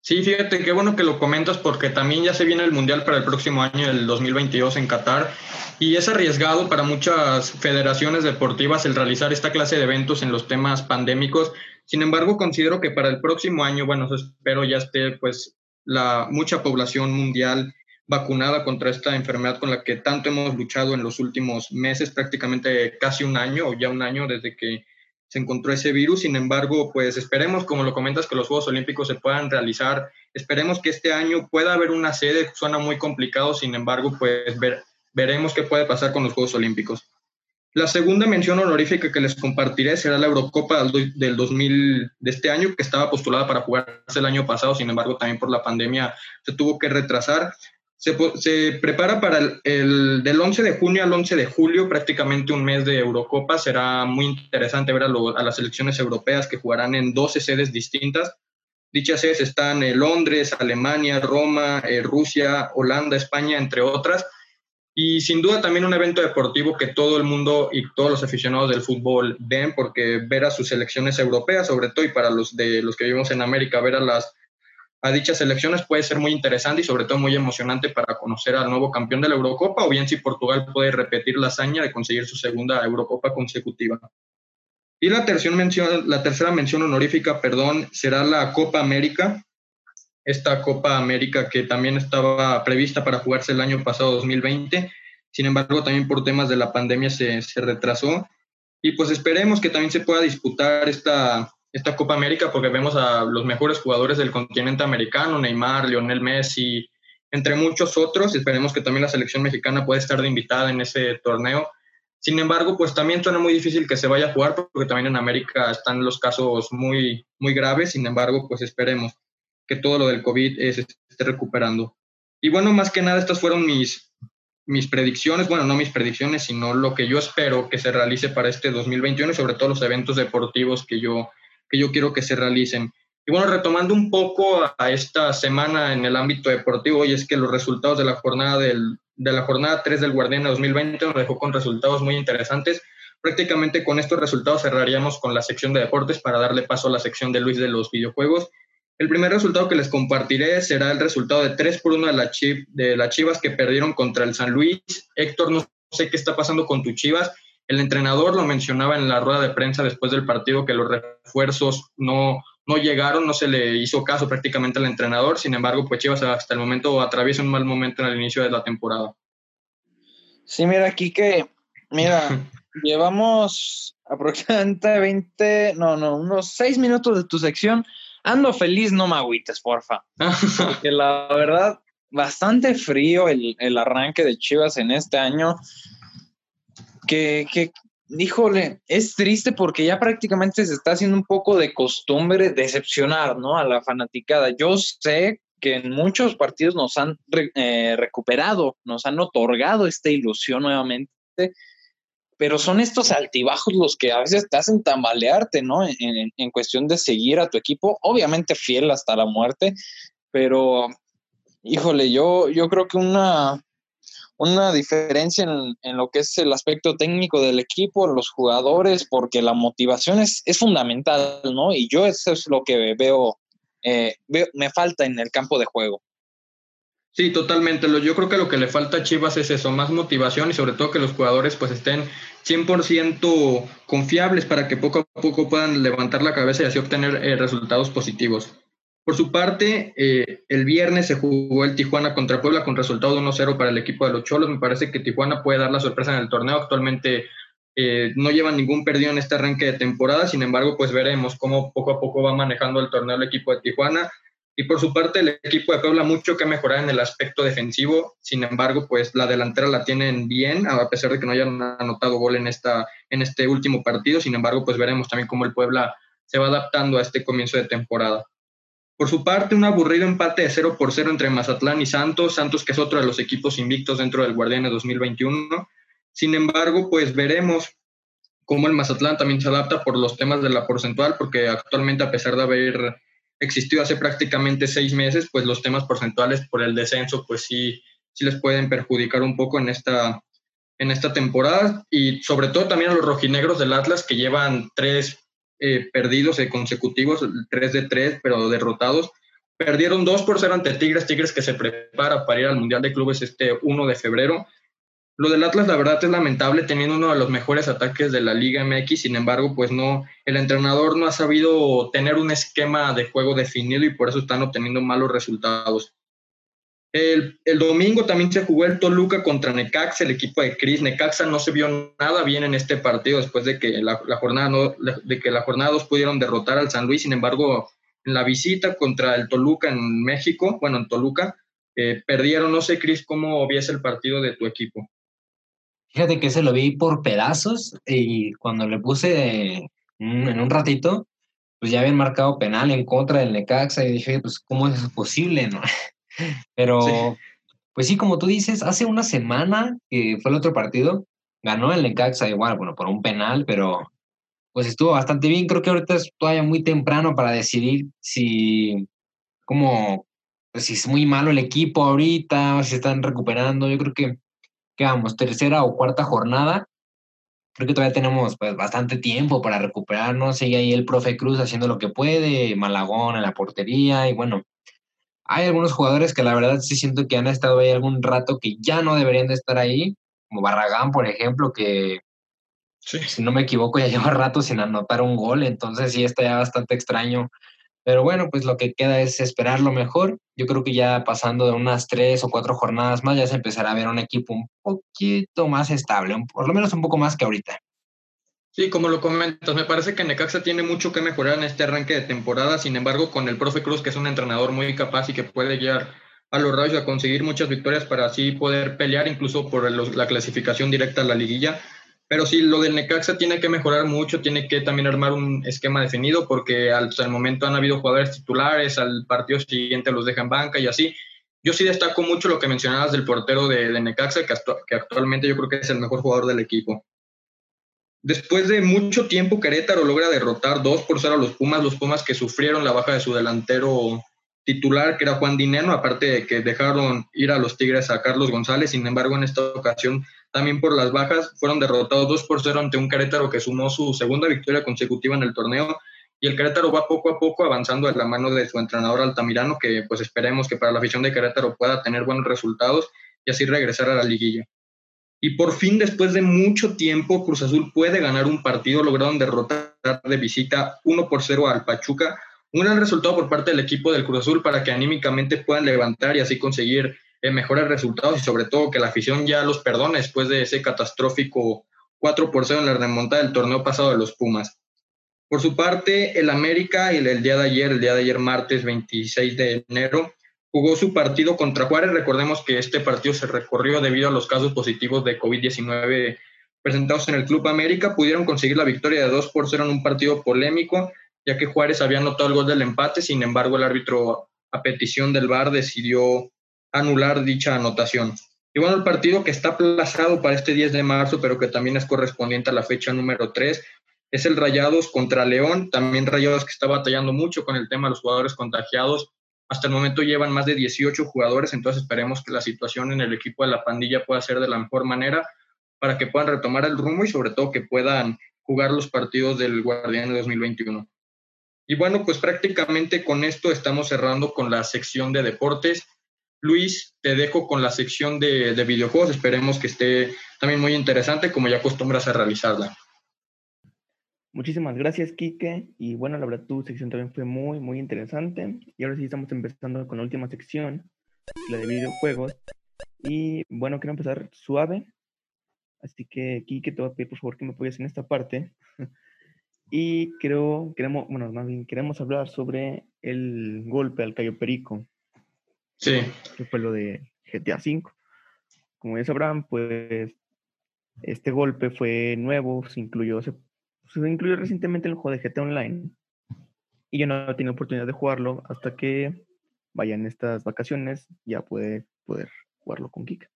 Sí, fíjate, qué bueno que lo comentas porque también ya se viene el Mundial para el próximo año, el 2022 en Qatar, y es arriesgado para muchas federaciones deportivas el realizar esta clase de eventos en los temas pandémicos. Sin embargo, considero que para el próximo año, bueno, espero ya esté pues la mucha población mundial vacunada contra esta enfermedad con la que tanto hemos luchado en los últimos meses, prácticamente casi un año o ya un año desde que se encontró ese virus. Sin embargo, pues esperemos, como lo comentas, que los Juegos Olímpicos se puedan realizar. Esperemos que este año pueda haber una sede. Suena muy complicado, sin embargo, pues ver, veremos qué puede pasar con los Juegos Olímpicos. La segunda mención honorífica que les compartiré será la Eurocopa del 2000 de este año, que estaba postulada para jugarse el año pasado, sin embargo, también por la pandemia se tuvo que retrasar se, prepara para el, del 11 de junio al 11 de julio, prácticamente un mes de Eurocopa. Será muy interesante ver a, las selecciones europeas que jugarán en 12 sedes distintas. Dichas sedes están en Londres, Alemania, Roma, eh, Rusia, Holanda, España, entre otras. Y sin duda también un evento deportivo que todo el mundo y todos los aficionados del fútbol ven, porque ver a sus selecciones europeas, sobre todo, y para los de los que vivimos en América, ver a las a dichas elecciones puede ser muy interesante y sobre todo muy emocionante para conocer al nuevo campeón de la Eurocopa o bien si Portugal puede repetir la hazaña de conseguir su segunda Eurocopa consecutiva. Y la tercera mención, la tercera mención honorífica, perdón, será la Copa América. Esta Copa América que también estaba prevista para jugarse el año pasado, 2020. Sin embargo, también por temas de la pandemia se, se retrasó. Y pues esperemos que también se pueda disputar esta, esta Copa América porque vemos a los mejores jugadores del continente americano, Neymar, Lionel Messi, entre muchos otros. Esperemos que también la selección mexicana pueda estar de invitada en ese torneo. Sin embargo, pues también suena muy difícil que se vaya a jugar porque también en América están los casos muy, muy graves. Sin embargo, pues esperemos que todo lo del COVID se esté recuperando. Y bueno, más que nada, estas fueron mis, mis predicciones, bueno, no mis predicciones, sino lo que yo espero que se realice para este 2021 y sobre todo los eventos deportivos que yo, que yo quiero que se realicen. Y bueno, retomando un poco a, esta semana en el ámbito deportivo, y es que los resultados de la jornada del, de la jornada 3 del Guardián 2020 nos dejó con resultados muy interesantes. Prácticamente con estos resultados cerraríamos con la sección de deportes para darle paso a la sección de Luis de los videojuegos. El primer resultado que les compartiré será el resultado de 3 por 1 de, la de las Chivas que perdieron contra el San Luis. Héctor, no sé qué está pasando con tu Chivas. El entrenador lo mencionaba en la rueda de prensa después del partido que los refuerzos no, no llegaron, no se le hizo caso prácticamente al entrenador, sin embargo, pues Chivas hasta el momento atraviesa un mal momento en el inicio de la temporada. Sí, mira, aquí que, mira, llevamos aproximadamente 20, no, no, unos 6 minutos de tu sección. Ando feliz, no me agüites, porfa. Porque la verdad, bastante frío el, el arranque de Chivas en este año. Que, que, híjole, es triste porque ya prácticamente se está haciendo un poco de costumbre decepcionar, ¿no? A la fanaticada. Yo sé que en muchos partidos nos han eh, recuperado, nos han otorgado esta ilusión nuevamente, pero son estos altibajos los que a veces te hacen tambalearte, ¿no? En, en cuestión de seguir a tu equipo, obviamente fiel hasta la muerte, pero híjole, yo, yo creo que una, una diferencia en, lo que es el aspecto técnico del equipo, los jugadores, porque la motivación es, es fundamental, ¿no? Y yo eso es lo que veo, eh, veo, me falta en el campo de juego. Sí, totalmente. Yo creo que lo que le falta a Chivas es eso, más motivación y sobre todo que los jugadores pues estén 100% confiables para que poco a poco puedan levantar la cabeza y así obtener eh, resultados positivos. Por su parte, eh, el viernes se jugó el Tijuana contra Puebla con resultado de 1-0 para el equipo de los Cholos. Me parece que Tijuana puede dar la sorpresa en el torneo. Actualmente eh, no lleva ningún perdido en este arranque de temporada. Sin embargo, pues veremos cómo poco a poco va manejando el torneo el equipo de Tijuana. Y por su parte, el equipo de Puebla mucho que mejorar en el aspecto defensivo. Sin embargo, pues la delantera la tienen bien, a pesar de que no hayan anotado gol en, esta, en este último partido. Sin embargo, pues veremos también cómo el Puebla se va adaptando a este comienzo de temporada. Por su parte, un aburrido empate de 0 por 0 entre Mazatlán y Santos, Santos que es otro de los equipos invictos dentro del Guardián de 2021. Sin embargo, pues veremos cómo el Mazatlán también se adapta por los temas de la porcentual, porque actualmente a pesar de haber existido hace prácticamente seis meses, pues los temas porcentuales por el descenso, pues sí, sí les pueden perjudicar un poco en esta, en esta temporada y sobre todo también a los rojinegros del Atlas que llevan tres eh, perdidos eh, consecutivos, 3 de 3, pero derrotados. Perdieron 2 por 0 ante Tigres, Tigres que se prepara para ir al Mundial de Clubes este 1 de febrero. Lo del Atlas, la verdad, es lamentable, teniendo uno de los mejores ataques de la Liga MX, sin embargo, pues no, el entrenador no ha sabido tener un esquema de juego definido y por eso están obteniendo malos resultados. El, domingo también se jugó el Toluca contra Necaxa, el equipo de Cris. Necaxa no se vio nada bien en este partido después de que la, jornada no, de que la jornada 2 pudieron derrotar al San Luis. Sin embargo, en la visita contra el Toluca en México, bueno, en Toluca, eh, perdieron. No sé, Cris, cómo viese el partido de tu equipo. Fíjate que se lo vi por pedazos y cuando le puse en un ratito, pues ya habían marcado penal en contra del Necaxa y dije, pues, ¿cómo es posible, no? Pero, pues sí, como tú dices, hace una semana que fue el otro partido, ganó el Necaxa igual, bueno, por un penal, pero pues estuvo bastante bien. Creo que ahorita es todavía muy temprano para decidir si, como, pues si es muy malo el equipo ahorita, o si están recuperando. Yo creo que, que vamos, tercera o cuarta jornada. Creo que todavía tenemos pues, bastante tiempo para recuperarnos. Sigue ahí el profe Cruz haciendo lo que puede, Malagón en la portería y bueno, hay algunos jugadores que la verdad sí siento que han estado ahí algún rato que ya no deberían de estar ahí, como Barragán, por ejemplo, que Si no me equivoco, ya lleva rato sin anotar un gol, entonces sí está ya bastante extraño. Pero bueno, pues lo que queda es esperar lo mejor. Yo creo que ya pasando de unas tres o cuatro jornadas más, ya se empezará a ver un equipo un poquito más estable, por lo menos un poco más que ahorita. Sí, como lo comentas, me parece que Necaxa tiene mucho que mejorar en este arranque de temporada. Sin embargo, con el profe Cruz, que es un entrenador muy capaz y que puede guiar a los Rayos a conseguir muchas victorias para así poder pelear incluso por la clasificación directa a la liguilla, pero sí, lo del Necaxa tiene que mejorar mucho, tiene que también armar un esquema definido, porque hasta el momento han habido jugadores titulares, al partido siguiente los dejan banca y así. Yo sí destaco mucho lo que mencionabas del portero de, Necaxa, que, actualmente yo creo que es el mejor jugador del equipo. Después de mucho tiempo, Querétaro logra derrotar 2 por 0 a los Pumas, los Pumas que sufrieron la baja de su delantero titular, que era Juan Dineno, aparte de que dejaron ir a los Tigres a Carlos González. Sin embargo, en esta ocasión, también por las bajas, fueron derrotados 2 por 0 ante un Querétaro que sumó su segunda victoria consecutiva en el torneo. Y el Querétaro va poco a poco avanzando a la mano de su entrenador Altamirano, que pues esperemos que para la afición de Querétaro pueda tener buenos resultados y así regresar a la liguilla. Y por fin, después de mucho tiempo, Cruz Azul puede ganar un partido. Lograron derrotar de visita 1 por 0 al Pachuca un gran resultado por parte del equipo del Cruz Azul para que anímicamente puedan levantar y así conseguir eh, mejores resultados y sobre todo que la afición ya los perdone después de ese catastrófico 4 por 0 en la remontada del torneo pasado de los Pumas. Por su parte, el América, el, el día de ayer, el día de ayer martes 26 de enero, jugó su partido contra Juárez. Recordemos que este partido se recorrió debido a los casos positivos de COVID-19 presentados en el Club América. Pudieron conseguir la victoria de 2 por 0 en un partido polémico ya que Juárez había anotado el gol del empate, sin embargo el árbitro a petición del VAR decidió anular dicha anotación. Y bueno, el partido que está aplazado para este 10 de marzo, pero que también es correspondiente a la fecha número 3, es el Rayados contra León, también Rayados que está batallando mucho con el tema de los jugadores contagiados. Hasta el momento llevan más de 18 jugadores, entonces esperemos que la situación en el equipo de la pandilla pueda ser de la mejor manera para que puedan retomar el rumbo y sobre todo que puedan jugar los partidos del Guardián de 2021. Y bueno, pues prácticamente con esto estamos cerrando con la sección de deportes. Luis, te dejo con la sección de, videojuegos. Esperemos que esté también muy interesante como ya acostumbras a realizarla. Muchísimas gracias, Quique. Y bueno, la verdad, tu sección también fue muy, muy interesante. Y ahora sí estamos empezando con la última sección, la de videojuegos. Y bueno, quiero empezar suave. Así que, Quique, te voy a pedir por favor que me apoyes en esta parte. Y creo, queremos, bueno, más bien queremos hablar sobre el golpe al Cayo Perico. Sí. Que fue lo de GTA V. Como ya sabrán, pues este golpe fue nuevo, se incluyó, se, incluyó recientemente en el juego de GTA Online. Y yo no he tenido oportunidad de jugarlo hasta que vayan estas vacaciones, ya puede poder jugarlo con Kika.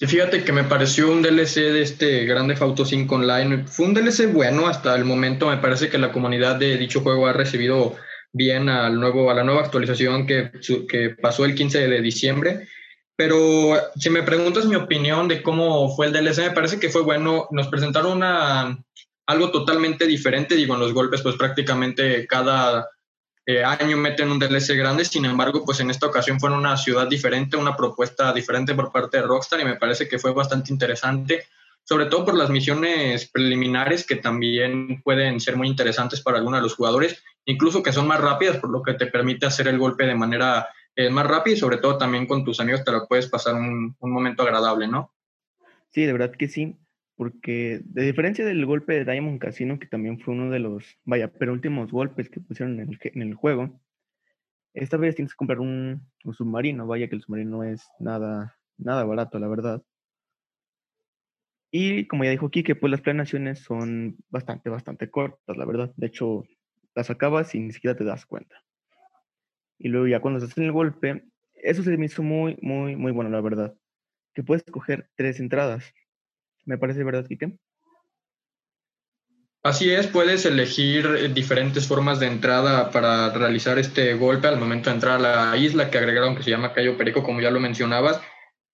Sí, fíjate que me pareció un DLC de este Grande Auto 5 Online. Fue un DLC bueno hasta el momento. Me parece que la comunidad de dicho juego ha recibido bien al nuevo, a la nueva actualización que, que pasó el 15 de diciembre. Pero si me preguntas mi opinión de cómo fue el DLC, me parece que fue bueno. Nos presentaron una, algo totalmente diferente. Digo, en los golpes, pues prácticamente cada eh, año meten un DLC grande, sin embargo, pues en esta ocasión fue en una ciudad diferente, una propuesta diferente por parte de Rockstar y me parece que fue bastante interesante, sobre todo por las misiones preliminares que también pueden ser muy interesantes para algunos de los jugadores, incluso que son más rápidas, por lo que te permite hacer el golpe de manera eh, más rápida y sobre todo también con tus amigos te lo puedes pasar un, un momento agradable, ¿no? Sí, de verdad que sí porque de diferencia del golpe de Diamond Casino, que también fue uno de los, vaya, pero últimos golpes que pusieron en el, juego, esta vez tienes que comprar un, submarino, vaya que el submarino no es nada, nada barato, la verdad. Y como ya dijo Kike, pues las planeaciones son bastante, bastante cortas, la verdad. De hecho, las acabas y ni siquiera te das cuenta. Y luego ya cuando se hace el golpe, eso se me hizo muy, muy, muy bueno, la verdad. Que puedes coger tres entradas me parece verdad, Kike. Así es, puedes elegir eh, diferentes formas de entrada para realizar este golpe al momento de entrar a la isla que agregaron que se llama Cayo Perico, como ya lo mencionabas.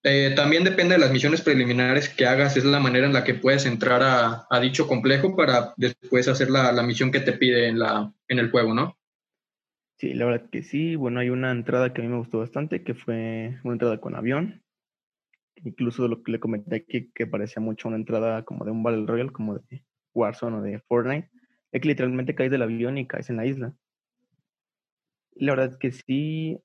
Eh, también depende de las misiones preliminares que hagas, es la manera en la que puedes entrar a, dicho complejo para después hacer la, la, misión que te pide en, la, en el juego, ¿no? Sí, la verdad que sí. Bueno, hay una entrada que a mí me gustó bastante, que fue una entrada con avión, Incluso lo que le comenté aquí, que parecía mucho una entrada como de un Battle Royale, como de Warzone o de Fortnite, es que literalmente caes del avión y caes en la isla. La verdad es que sí,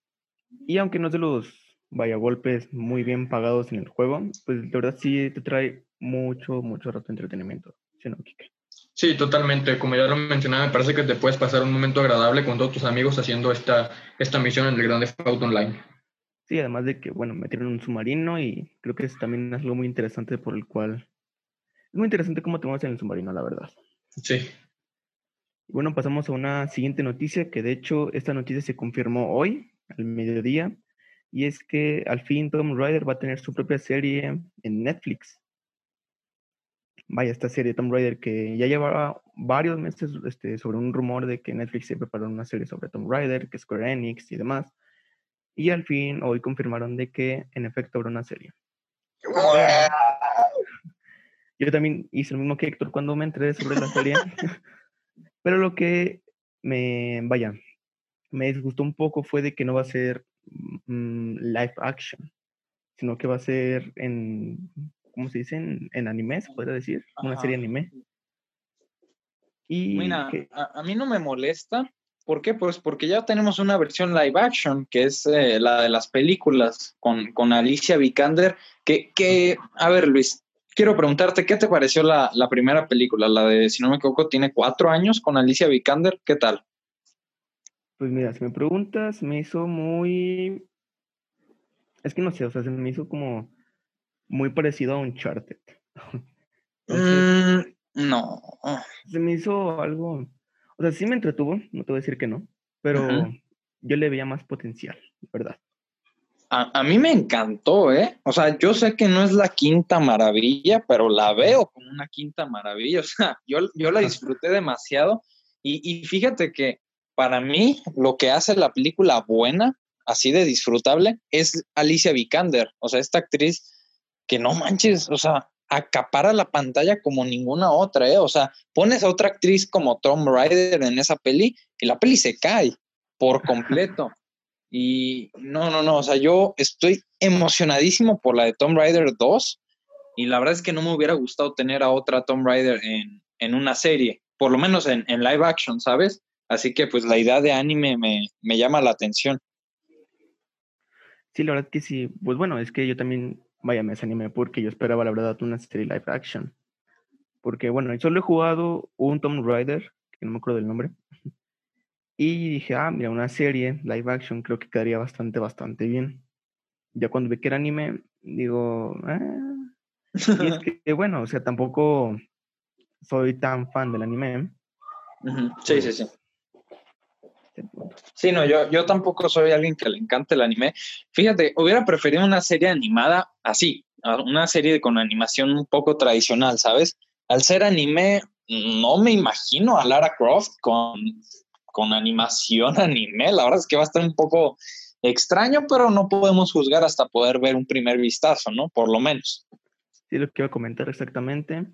y aunque no es de los vaya golpes muy bien pagados en el juego, pues la verdad sí te trae mucho, mucho rato de entretenimiento. ¿Sí, no, Sí, totalmente. Como ya lo mencionaba, me parece que te puedes pasar un momento agradable con todos tus amigos haciendo esta, esta misión en el Grand Theft Auto Online. Sí, además de que, bueno, metieron un submarino y creo que es también algo muy interesante por el cual... Es muy interesante cómo te mueves en el submarino, la verdad. Sí. Bueno, pasamos a una siguiente noticia, que de hecho esta noticia se confirmó hoy, al mediodía, y es que al fin Tom Raider va a tener su propia serie en Netflix. Vaya, esta serie Tom Raider que ya llevaba varios meses este, sobre un rumor de que Netflix se preparó una serie sobre Tom Raider, que Square Enix y demás. Y al fin hoy confirmaron de que en efecto habrá una serie. Yo también hice lo mismo que Héctor cuando me enteré sobre la serie. Pero lo que me, vaya, me disgustó un poco fue de que no va a ser mm, live action, sino que va a ser en, ¿cómo se dice? En, anime, se podría decir, una serie anime. Y Mira, a, mí no me molesta. ¿Por qué? Pues porque ya tenemos una versión live action, que es eh, la de las películas con, con Alicia Vikander, que, que, a ver Luis, quiero preguntarte, ¿qué te pareció la, la, primera película? La de, si no me equivoco, tiene cuatro años con Alicia Vikander, ¿qué tal? Pues mira, si me preguntas, me hizo muy... Es que no sé, o sea, se me hizo como muy parecido a Uncharted. Entonces, mm, no. Se me hizo algo... O sea, sí me entretuvo, no te voy a decir que no, pero yo le veía más potencial, ¿verdad? A, a, mí me encantó, ¿eh? O sea, yo sé que no es la quinta maravilla, pero la veo como una quinta maravilla. O sea, yo, yo la disfruté demasiado. Y, y fíjate que para mí lo que hace la película buena, así de disfrutable, es Alicia Vikander, o sea, esta actriz que no manches, o sea, acapara la pantalla como ninguna otra, ¿eh? O sea, pones a otra actriz como Tom Rider en esa peli y la peli se cae por completo. Y no, no, no, o sea, yo estoy emocionadísimo por la de Tom Rider 2 y la verdad es que no me hubiera gustado tener a otra Tom Rider en, en una serie, por lo menos en, en live action, ¿sabes? Así que pues la idea de anime me, llama la atención. Sí, la verdad que sí. Pues bueno, es que yo también, vaya, me desanimé porque yo esperaba la verdad una serie live action. Porque bueno, solo he jugado un Tomb Raider, que no me acuerdo del nombre. Y dije, ah, mira, una serie live action creo que quedaría bastante, bastante bien. Ya cuando vi que era anime, digo, ah. Y es que, bueno, o sea, tampoco soy tan fan del anime. Sí, sí, sí. Sí, no, yo, yo tampoco soy alguien que le encante el anime. Fíjate, hubiera preferido una serie animada así, una serie con animación un poco tradicional, ¿sabes? Al ser anime, no me imagino a Lara Croft con, con animación anime. La verdad es que va a estar un poco extraño, pero no podemos juzgar hasta poder ver un primer vistazo, ¿no? Por lo menos. Sí, lo que iba a comentar exactamente.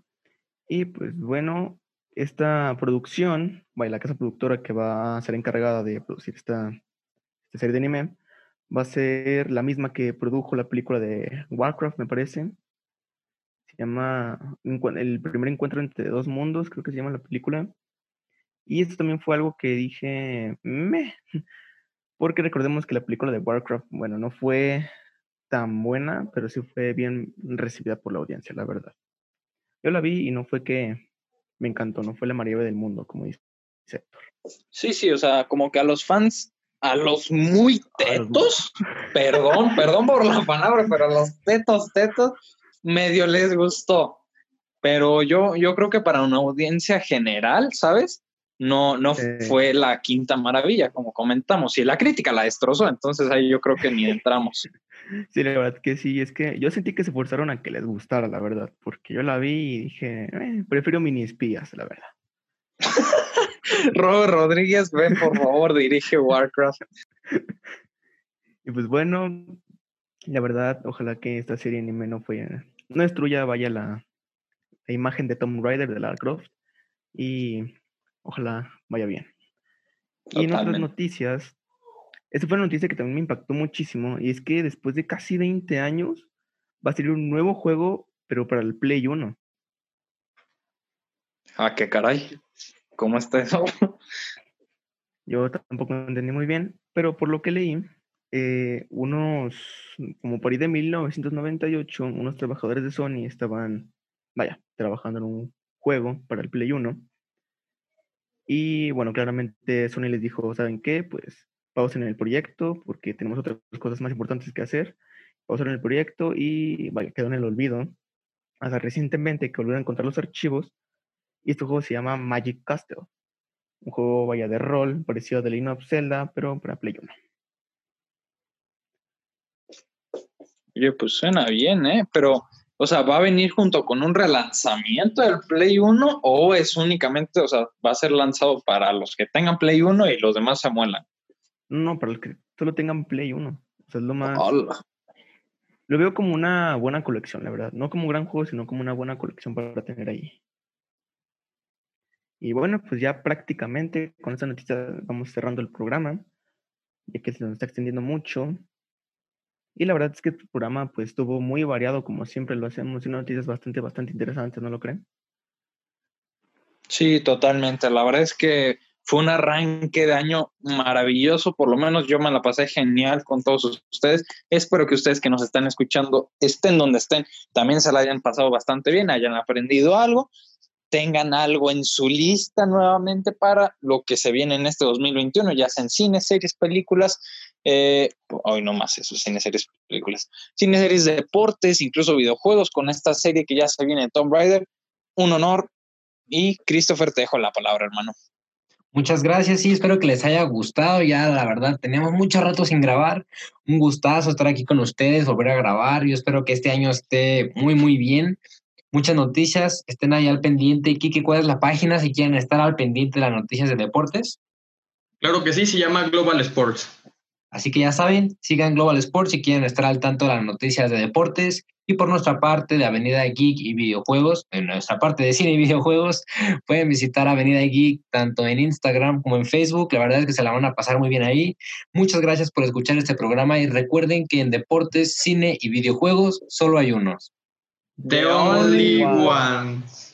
Y pues bueno, esta producción, la casa productora que va a ser encargada de producir esta, serie de anime, va a ser la misma que produjo la película de Warcraft, me parece. Se llama El primer encuentro entre dos mundos, creo que se llama la película. Y esto también fue algo que dije, me, porque recordemos que la película de Warcraft, bueno, no fue tan buena, pero sí fue bien recibida por la audiencia, la verdad. Yo la vi y no fue que me encantó, no fue la maravilla del mundo, como dice Héctor. Sí, sí, o sea, como que a los fans, a los muy tetos, perdón, perdón por la palabra, pero a los tetos, tetos, medio les gustó. Pero yo, yo creo que para una audiencia general, ¿sabes? No, no fue la quinta maravilla, como comentamos. Y la crítica la destrozó, entonces ahí yo creo que ni entramos. Sí, la verdad que sí, es que yo sentí que se forzaron a que les gustara, la verdad, porque yo la vi y dije, eh, prefiero mini espías, la verdad. Robert Rodríguez, ven por favor, dirige Warcraft. y pues bueno, la verdad, ojalá que esta serie anime no fue, no destruya, vaya la, la imagen de Tom Rider de Lara Croft y ojalá vaya bien. Y en otras noticias, esta fue una noticia que también me impactó muchísimo y es que después de casi 20 años va a salir un nuevo juego, pero para el Play 1. Ah, qué caray. ¿Cómo está eso? Yo tampoco entendí muy bien, pero por lo que leí, eh, unos, como por ahí de 1998, unos trabajadores de Sony estaban, vaya, trabajando en un juego para el Play 1. Y bueno, claramente Sony les dijo, ¿saben qué? Pues pausen el proyecto porque tenemos otras cosas más importantes que hacer. Pausen el proyecto y vaya, quedó en el olvido. Hasta recientemente que volvieron a encontrar los archivos. Y este juego se llama Magic Castle un juego vaya de rol, parecido a The Legend of Zelda, pero para Play 1. Oye, pues suena bien, ¿eh? Pero, o sea, ¿va a venir junto con un relanzamiento del Play 1 o es únicamente, o sea, va a ser lanzado para los que tengan Play 1 y los demás se muelan? No, para los que solo tengan Play 1. O sea, es lo más... Lo veo como una buena colección, la verdad. No como un gran juego, sino como una buena colección para tener ahí. Y bueno, pues ya prácticamente con esta noticia vamos cerrando el programa, ya que se nos está extendiendo mucho. Y la verdad es que el programa pues estuvo muy variado como siempre lo hacemos y noticias bastante, bastante interesantes, ¿no lo creen? Sí, totalmente. La verdad es que fue un arranque de año maravilloso, por lo menos yo me la pasé genial con todos ustedes. Espero que ustedes que nos están escuchando estén donde estén, también se la hayan pasado bastante bien, hayan aprendido algo tengan algo en su lista nuevamente para lo que se viene en este 2021, ya sea en cine, series, películas, eh, hoy no más eso, cine, series, películas, cine, series, deportes, incluso videojuegos, con esta serie que ya se viene de Tomb Raider. Un honor. Y Christopher, te dejo la palabra, hermano. Muchas gracias, sí, espero que les haya gustado. Ya, la verdad, teníamos mucho rato sin grabar. Un gustazo estar aquí con ustedes, volver a grabar. Yo espero que este año esté muy, muy bien muchas noticias. Estén ahí al pendiente. Kike, ¿cuál es la página si quieren estar al pendiente de las noticias de deportes? Claro que sí, se llama Global Sports. Así que ya saben, sigan Global Sports si quieren estar al tanto de las noticias de deportes. Y por nuestra parte de Avenida Geek y Videojuegos, en nuestra parte de cine y videojuegos, pueden visitar Avenida Geek tanto en Instagram como en Facebook. La verdad es que se la van a pasar muy bien ahí. Muchas gracias por escuchar este programa y recuerden que en deportes, cine y videojuegos solo hay unos. The only ones.